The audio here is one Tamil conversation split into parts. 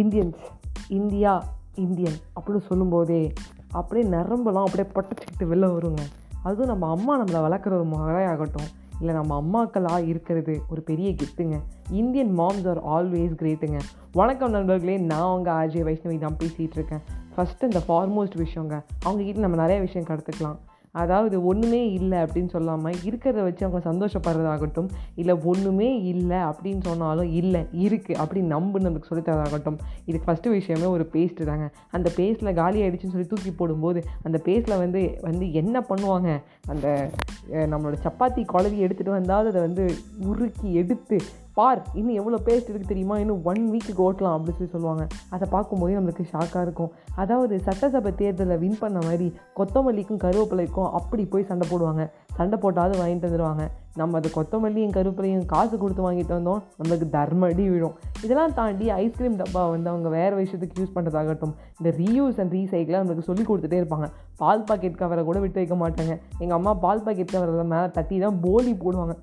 இந்தியன்ஸ் இந்தியா இந்தியன் அப்படின்னு சொல்லும்போதே அப்படியே நரம்பெல்லாம் அப்படியே பட்டச்சிக்கிட்டு வெளில வருங்க. அதுவும் நம்ம அம்மா நம்மளை வளர்க்குற ஒரு முறையாகட்டும் இல்லை நம்ம அம்மாக்களாக இருக்கிறது ஒரு பெரிய கிஃப்ட்டுங்க இந்தியன் மாம்ஸ் ஆர் ஆல்வேஸ் கிரேட்டுங்க வணக்கம் நண்பர்களே நான் அவங்க ஆர்ஜே வைஷ்ணவி தான் பேசிகிட்டு இருக்கேன். ஃபஸ்ட்டு இந்த ஃபார்மோஸ்ட் விஷயங்க. அவங்கக்கிட்ட நம்ம நிறைய விஷயம் கற்றுக்கலாம். அதாவது ஒன்றுமே இல்லை அப்படின்னு சொல்லாமல் இருக்கிறத வச்சு அவங்க சந்தோஷப்படுறதாகட்டும் இல்லை ஒன்றுமே இல்லை அப்படின்னு சொன்னாலும் இல்லை இருக்குது அப்படின்னு நம்பு நமக்கு சொல்லித்தரதாகட்டும் இதுக்கு ஃபஸ்ட்டு விஷயமே ஒரு பேஸ்ட்டு தாங்க. அந்த பேஸ்ட்டில் காலி ஆகிடுச்சின்னு சொல்லி தூக்கி போடும்போது அந்த பேஸ்ட்டில் வந்து வந்து என்ன பண்ணுவாங்க? அந்த நம்மளோட சப்பாத்தி குழவி எடுத்துகிட்டு வந்தால் அதை வந்து உருக்கி எடுத்து பார் இன்னும் எவ்வளோ பேஸ்ட் இருக்குது தெரியுமா? இன்னும் ஒன் வீக்குக்கு ஓட்டலாம் அப்படின்னு சொல்லி சொல்லுவாங்க. அதை பார்க்கும்போது நம்மளுக்கு ஷாக்காக இருக்கும். அதாவது சட்டசபை தேர்தலில் வின் பண்ண மாதிரி கொத்தமல்லிக்கும் கருவேப்பிலைக்கும் அப்படி போய் சண்டை போடுவாங்க. சண்டை போட்டாவது வாங்கிட்டு வந்துடுவாங்க நம்ம அது கொத்தமல்லியும் கருவேப்பிலையும் காசு கொடுத்து வாங்கிட்டு வந்தோம் நம்மளுக்கு தர்மடி விழும். இதெல்லாம் தாண்டி ஐஸ்கிரீம் டப்பா வந்து அவங்க வேறு விஷயத்துக்கு யூஸ் பண்ணுறதாகட்டும் இந்த ரீயூஸ் அண்ட் ரீசைக்கிளாக நம்மளுக்கு சொல்லி கொடுத்துட்டே இருப்பாங்க. பால் பாக்கெட் கவரை கூட விட்டு வைக்க மாட்டாங்க. எங்கள் அம்மா பால் பாக்கெட் கவரில் மேலே தட்டி தான் போலி போடுவாங்க.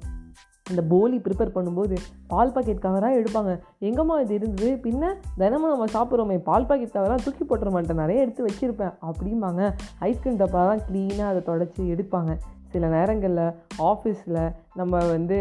அந்த போலி ப்ரிப்பேர் பண்ணும்போது பால் பாக்கெட் கவராக எடுப்பாங்க. எங்கம்மா இது இருந்தது? பின்ன தினமும் நம்ம சாப்பிட்றோமே பால் பாக்கெட் கவராக தூக்கி போட்டுற மாட்டேன் நிறைய எடுத்து வச்சுருப்பேன் அப்படிம்பாங்க. ஐஸ்கிரீம் தான் க்ளீனாக அதை தொடச்சி எடுப்பாங்க. சில நேரங்களில் ஆஃபீஸில் நம்ம வந்து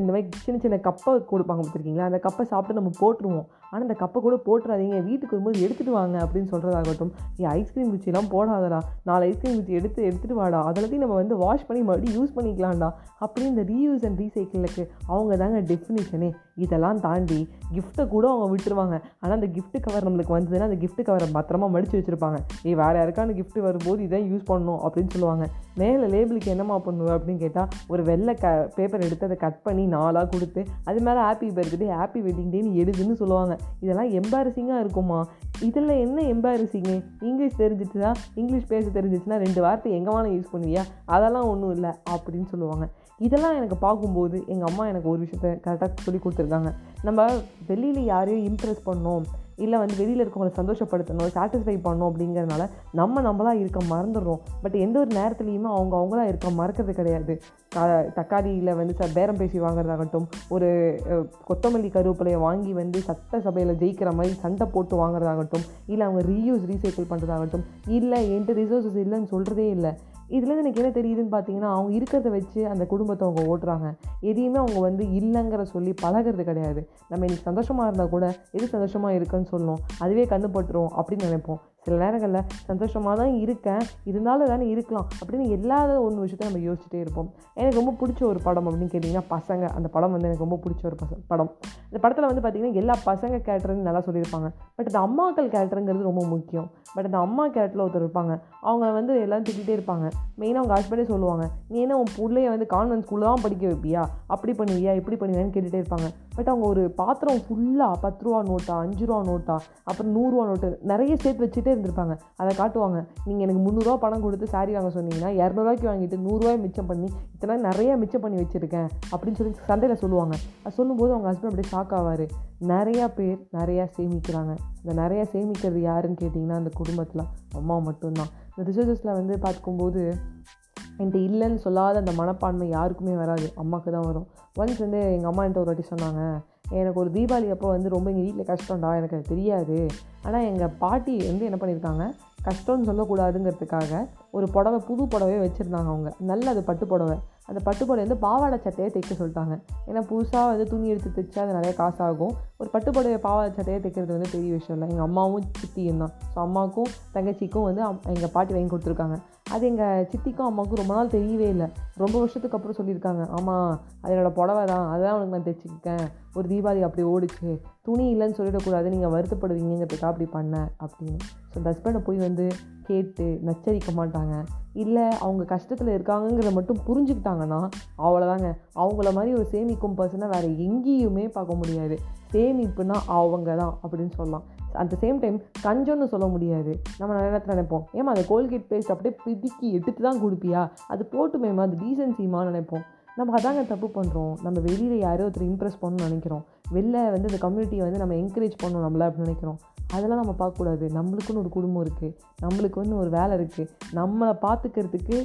இந்த மாதிரி சின்ன சின்ன கப்பை கொடுப்பாங்க பார்த்துருக்கீங்களா? அந்த கப்பை சாப்பிட்டு நம்ம போட்டுருவோம். ஆனால் அந்த கப்பை கூட போட்டுறாதீங்க. வீட்டுக்கு வரும்போது எடுத்துகிட்டு வாங்க அப்படின்னு சொல்கிறதாகட்டும் நீ ஐஸ்கிரீம் குச்சிலாம் போடாதடா. நாலு ஐஸ்கிரீம் குச்சி எடுத்து எடுத்துகிட்டு வாடா. அதெல்லாத்தையும் நம்ம வந்து வாஷ் பண்ணி மறுபடியும் யூஸ் பண்ணிக்கலாம்டா. அப்படின்னு இந்த ரீயூஸ் அண்ட் ரீசைக்கிளுக்கு அவங்க தாங்க டெஃபினிஷனே இதெல்லாம் தாண்டி கிஃப்ட்டை கூட அவங்க விட்டுருவாங்க. ஆனால் அந்த கிஃப்ட்டு கவர் நம்மளுக்கு வந்ததுன்னா அந்த கிஃப்ட்டு கவரை பத்திரமா மடித்து வச்சுருப்பாங்க. ஏ வேறு யாருக்கான கிஃப்ட்டு வரும்போது இதான் யூஸ் பண்ணணும் அப்படின்னு சொல்லுவாங்க. மேலே லேபிளுக்கு என்னம்மா பண்ணுவேன் அப்படின்னு கேட்டால் ஒரு வெள்ளை க பேப்பர் எடுத்து அதை கட் பண்ணி நாலாக கொடுத்து அது மேலே ஹாப்பி பர்த்டே ஹாப்பி வெட்டிங் டேன்னு எழுதுன்னு சொல்லுவாங்க. இதெல்லாம் எம்பாரசிங்காக இருக்குமா இதில் என்ன எம்பாரசிங்கு இங்கிலீஷ் தெரிஞ்சிச்சுன்னா இங்கிலீஷ் பேச தெரிஞ்சிச்சுன்னா ரெண்டு வார்த்தை எங்கே வேணால் யூஸ் பண்ணுவியா அதெல்லாம் ஒன்றும் இல்லை அப்படின்னு சொல்லுவாங்க. இதெல்லாம் எனக்கு பார்க்கும்போது எங்கள் அம்மா எனக்கு ஒரு விஷயத்த கரெக்டாக சொல்லி கொடுத்துருக்காங்க. நம்ம வெளியில் யாரையும் இம்ப்ரெஸ் பண்ணோம் இல்லை வந்து வெளியில் இருக்கவங்களை சந்தோஷப்படுத்தணும் சாட்டிஸ்ஃபை பண்ணணும் அப்படிங்கிறனால நம்ம நம்மளா இருக்க மறந்துடுறோம். பட் எந்த ஒரு நேரத்துலையுமே அவங்க அவங்களாக இருக்க மறக்கிறது கிடையாது. தக்காளியில் வந்து ச பேரம் பேசி வாங்குறதாகட்டும் ஒரு கொத்தமல்லி கருவேப்பிலையை வாங்கி வந்து சட்ட சபையில் ஜெயிக்கிற மாதிரி சண்டை போட்டு வாங்குறதாகட்டும் இல்லை அவங்க ரீயூஸ் ரீசைக்கிள் பண்ணுறதாகட்டும் இல்லை என்கிட்ட ரிசோர்ஸஸ் இல்லைன்னு சொல்கிறதே இல்லை. இதுலேருந்து எனக்கு என்ன தெரியுதுன்னு பார்த்தீங்கன்னா அவங்க இருக்கிறத வச்சு அந்த குடும்பத்தை அவங்க ஓட்டுறாங்க. எதையுமே அவங்க வந்து இல்லைங்கிற சொல்லி பழகிறது கிடையாது. நம்ம இன்னைக்கு சந்தோஷமாக இருந்தால் கூட எது சந்தோஷமாக இருக்குன்னு சொல்லணும். அதுவே கண்ணு பட்டுரும் அப்படின்னு நினைப்போம். சில நேரங்களில் சந்தோஷமாக தான் இருக்கேன். இருந்தாலும் தானே இருக்கலாம். அப்படின்னு எல்லா ஒன்று விஷயத்தையும் நம்ம யோசிச்சுட்டே இருப்போம். எனக்கு ரொம்ப பிடிச்ச ஒரு படம் அப்படின்னு கேட்டிங்கன்னா பசங்க. அந்த படம் வந்து எனக்கு ரொம்ப பிடிச்ச ஒரு பச படம். இந்த படத்தில் வந்து பார்த்திங்கன்னா எல்லா பசங்க கேரக்டர்னு நல்லா சொல்லியிருப்பாங்க. பட் அந்த அம்மாக்கள் கேரக்டருங்கிறது ரொம்ப முக்கியம். பட் அந்த அம்மா கேரக்டரில் ஒருத்தர் இருப்பாங்க. அவங்க வந்து எல்லாம் திட்டிகிட்டே இருப்பாங்க. மெயினாக அவங்க ஹஸ்பண்டே சொல்லுவாங்க. நீ என்ன உன் பிள்ளைய வந்து கான்வென்ட் ஸ்கூலில் தான் படிக்க வைப்பியா? அப்படி பண்ணுவியா? இப்படி பண்ணுவியான்னு கேட்டுகிட்டே இருப்பாங்க. பட் அவங்க ஒரு பாத்திரம் ஃபுல்லாக பத்து ரூபா நோட்டா அஞ்சு ரூபா நோட்டா அப்புறம் நூறுரூவா நோட்டு நிறைய சேர்த்து வச்சுட்டே இருந்திருப்பாங்க. அதை காட்டுவாங்க. நீங்கள் எனக்கு முந்நூறுரூவா பணம் கொடுத்து சாரி வாங்க சொன்னீங்கன்னா இரநூறுவாய்க்கு வாங்கிட்டு நூறுரூவாய் மிச்சம் பண்ணி இத்தனை நிறைய மிச்சம் பண்ணி வச்சுருக்கேன் அப்படின்னு சொல்லி சண்டையில் சொல்லுவாங்க. அது சொல்லும்போது அவங்க ஹஸ்பண்ட் அப்படியே ஷாக் ஆவார். நிறையா பேர் நிறையா சேமிக்கிறாங்க. இந்த நிறையா சேமிக்கிறது யாருன்னு கேட்டிங்கன்னா அந்த குடும்பத்தில் அம்மா மட்டும்தான். இந்த ரிசர்ச்சஸில் வந்து பார்க்கும்போது என்கிட்ட இல்லைன்னு சொல்லாத அந்த மனப்பான்மை யாருக்குமே வராது. அம்மாவுக்கு தான் வரும். ஒன்ஸ் வந்து எங்கள் அம்மா என்கிட்ட ஒரு வாட்டி சொன்னாங்க எனக்கு ஒரு தீபாவளி அப்போ வந்து ரொம்ப எங்கள் வீட்டில் கஷ்டம்டா எனக்கு அது தெரியாது. ஆனால் எங்கள் பாட்டி வந்து என்ன பண்ணியிருக்காங்க கஷ்டம்னு சொல்லக்கூடாதுங்கிறதுக்காக ஒரு புடவை புது புடவையே வச்சுருந்தாங்க அவங்க. நல்ல அது பட்டு புடவை. அந்த பட்டு புடவை வந்து பாவாடை சட்டையை தைக்க சொல்லிட்டாங்க. ஏன்னா புதுசாக வந்து துணி எடுத்து தைச்சா அது நிறைய காசாகும். ஒரு பட்டு புடவை பாவாடை சட்டையை தைக்கிறது வந்து பெரிய விஷயம் இல்லை. எங்கள் அம்மாவும் சித்தியும் தான். ஸோ அம்மாவுக்கும் தங்கச்சிக்கும் வந்து அம்- எங்கள் பாட்டி வாங்கி கொடுத்துருக்காங்க. அது எங்கள் சித்திக்கும் அம்மாவுக்கும் ரொம்ப நாள் தெரியவே இல்லை. ரொம்ப வருஷத்துக்கு அப்புறம் சொல்லியிருக்காங்க. ஆமாம் அது என்னோட புடவை தான். அதான் உனக்கு நான் தைச்சிருக்கேன். ஒரு தீபாவளி அப்படி ஓடிச்சு. துணி இல்லைன்னு சொல்லிடக்கூடாது. நீங்கள் வருத்தப்படுவீங்கிறதுக்காக அப்படி பண்ணேன் அப்படின்னு. ஸோ அந்த ஹஸ்பண்டை போய் வந்து கேட்டு நச்சரிக்க மாட்டாங்க. இல்லை அவங்க கஷ்டத்தில் இருக்காங்கங்கிறத மட்டும் புரிஞ்சுக்கிட்டாங்கன்னா அவ்வளோதாங்க அவங்கள மாதிரி ஒரு சேமிக்கும் பர்சனை வேறு எங்கேயுமே பார்க்க முடியாது. சேமிப்புனா அவங்க தான் அப்படின்னு சொல்லலாம். அட் த சேம் டைம் கஞ்சம்னு சொல்ல முடியாது. நம்ம நிறைய நேரத்தில் நினைப்போம் ஏமா அந்த கோல்கேட் பேஸ்ட் அப்படியே பிதுக்கி எடுத்து தான் கொடுப்பியா? அது போட்டுமேமா அது டீசென்சிமா நினைப்போம். நம்ம அதாங்க தப்பு பண்ணுறோம் நம்ம வெளியில் யாரோ ஒருத்தர் இம்ப்ரெஸ் பண்ணணும்னு நினைக்கிறோம். வெளில வந்து இந்த கம்யூனிட்டியை வந்து நம்ம என்கரேஜ் பண்ணணும் நம்மள அப்படின்னு நினைக்கிறோம். அதெல்லாம் நம்ம பார்க்கக்கூடாது. நம்மளுக்குன்னு ஒரு குடும்பம் இருக்குது நம்மளுக்குன்னு ஒரு வேலை இருக்குது நம்மளை பார்த்துக்கிறதுக்கு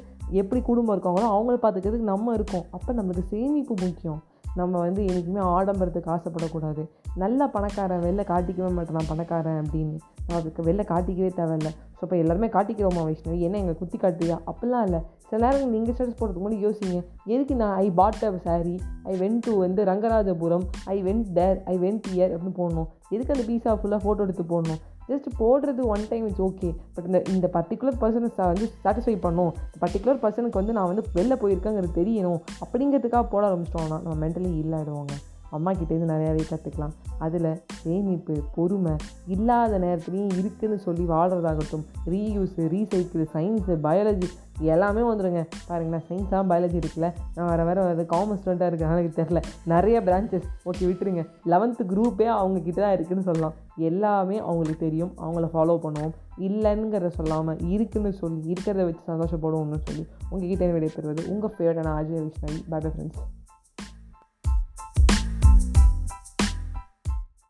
எப்படி குடும்பம் இருக்காங்களோ அவங்கள பார்த்துக்கிறதுக்கு நம்ம இருக்கோம். அப்போ நம்மளுக்கு சேமிப்பு முக்கியம். நம்ம வந்து என்றைக்குமே ஆடம்பரத்துக்கு ஆசைப்படக்கூடாது. நல்ல பணக்காரன் வெளில காட்டிக்கவே மாட்டேன் நான் பணக்காரன் அப்படின்னு. அதுக்கு வெளில காட்டிக்கவே தேவையில்ல. ஸோ இப்போ எல்லாருமே காட்டிக்கிறோமா வைஷ்ணவி? என்ன எங்களை குத்தி காட்டியா அப்படிலாம் இல்லை. சில நேரம் நீங்கள் ஸ்டேட்டஸ் போடுறதுக்கு முன்னாடி யோசிங்க. எதுக்கு நான் I bought a sari I went to வந்து Rangarajapuram I went there I went here அப்படின்னு போடணும். எதுக்கு அந்த பீஸா ஃபுல்லாக ஃபோட்டோ எடுத்து போடணும்? ஜஸ்ட் போடுறது one time it's okay but இந்த இந்த பர்டிகுலர் பர்சனை வந்து சாட்டிஸ்ஃபை பண்ணும். பர்டிகுலர் பர்சனுக்கு வந்து நான் வந்து வெளில போயிருக்கேங்கிறது தெரியணும். அப்படிங்கிறதுக்காக போட ஆரம்பிச்சிட்டோம்னா நம்ம மென்டலி இல்லாயிடுவாங்க அம்மா கிட்டேருந்து நிறையாவே கற்றுக்கலாம் அதில் சேமிப்பு பொறுமை இல்லாத நேரத்துலையும் இருக்குதுன்னு சொல்லி வாழ்கிறதாகட்டும் ரீயூஸு ரீசைக்கிள் சயின்ஸு பயாலஜி எல்லாமே வந்துடுங்க பாருங்களேன் சயின்ஸாக பயாலஜி இருக்குல்ல? நான் வர வர வேறு காமர்ஸ் ஸ்டூடெண்ட்டாக இருக்கேன் எனக்கு தெரில நிறைய பிரான்ச்சஸ் ஓகே விட்டுருங்க. லெவன்த்து குரூப்பே அவங்க கிட்ட தான் இருக்குதுன்னு சொல்லலாம். எல்லாமே அவங்களுக்கு தெரியும். அவங்கள ஃபாலோ பண்ணுவோம். இல்லைங்கிறத சொல்லாமல் இருக்குன்னு சொல்லி இருக்கிறத வச்சு சந்தோஷப்படுவோம்னு சொல்லி உங்ககிட்ட விடைபெறுவது உங்கள் ஃபேவரட்டான அஜய் விஷ்ணவி. Bye friends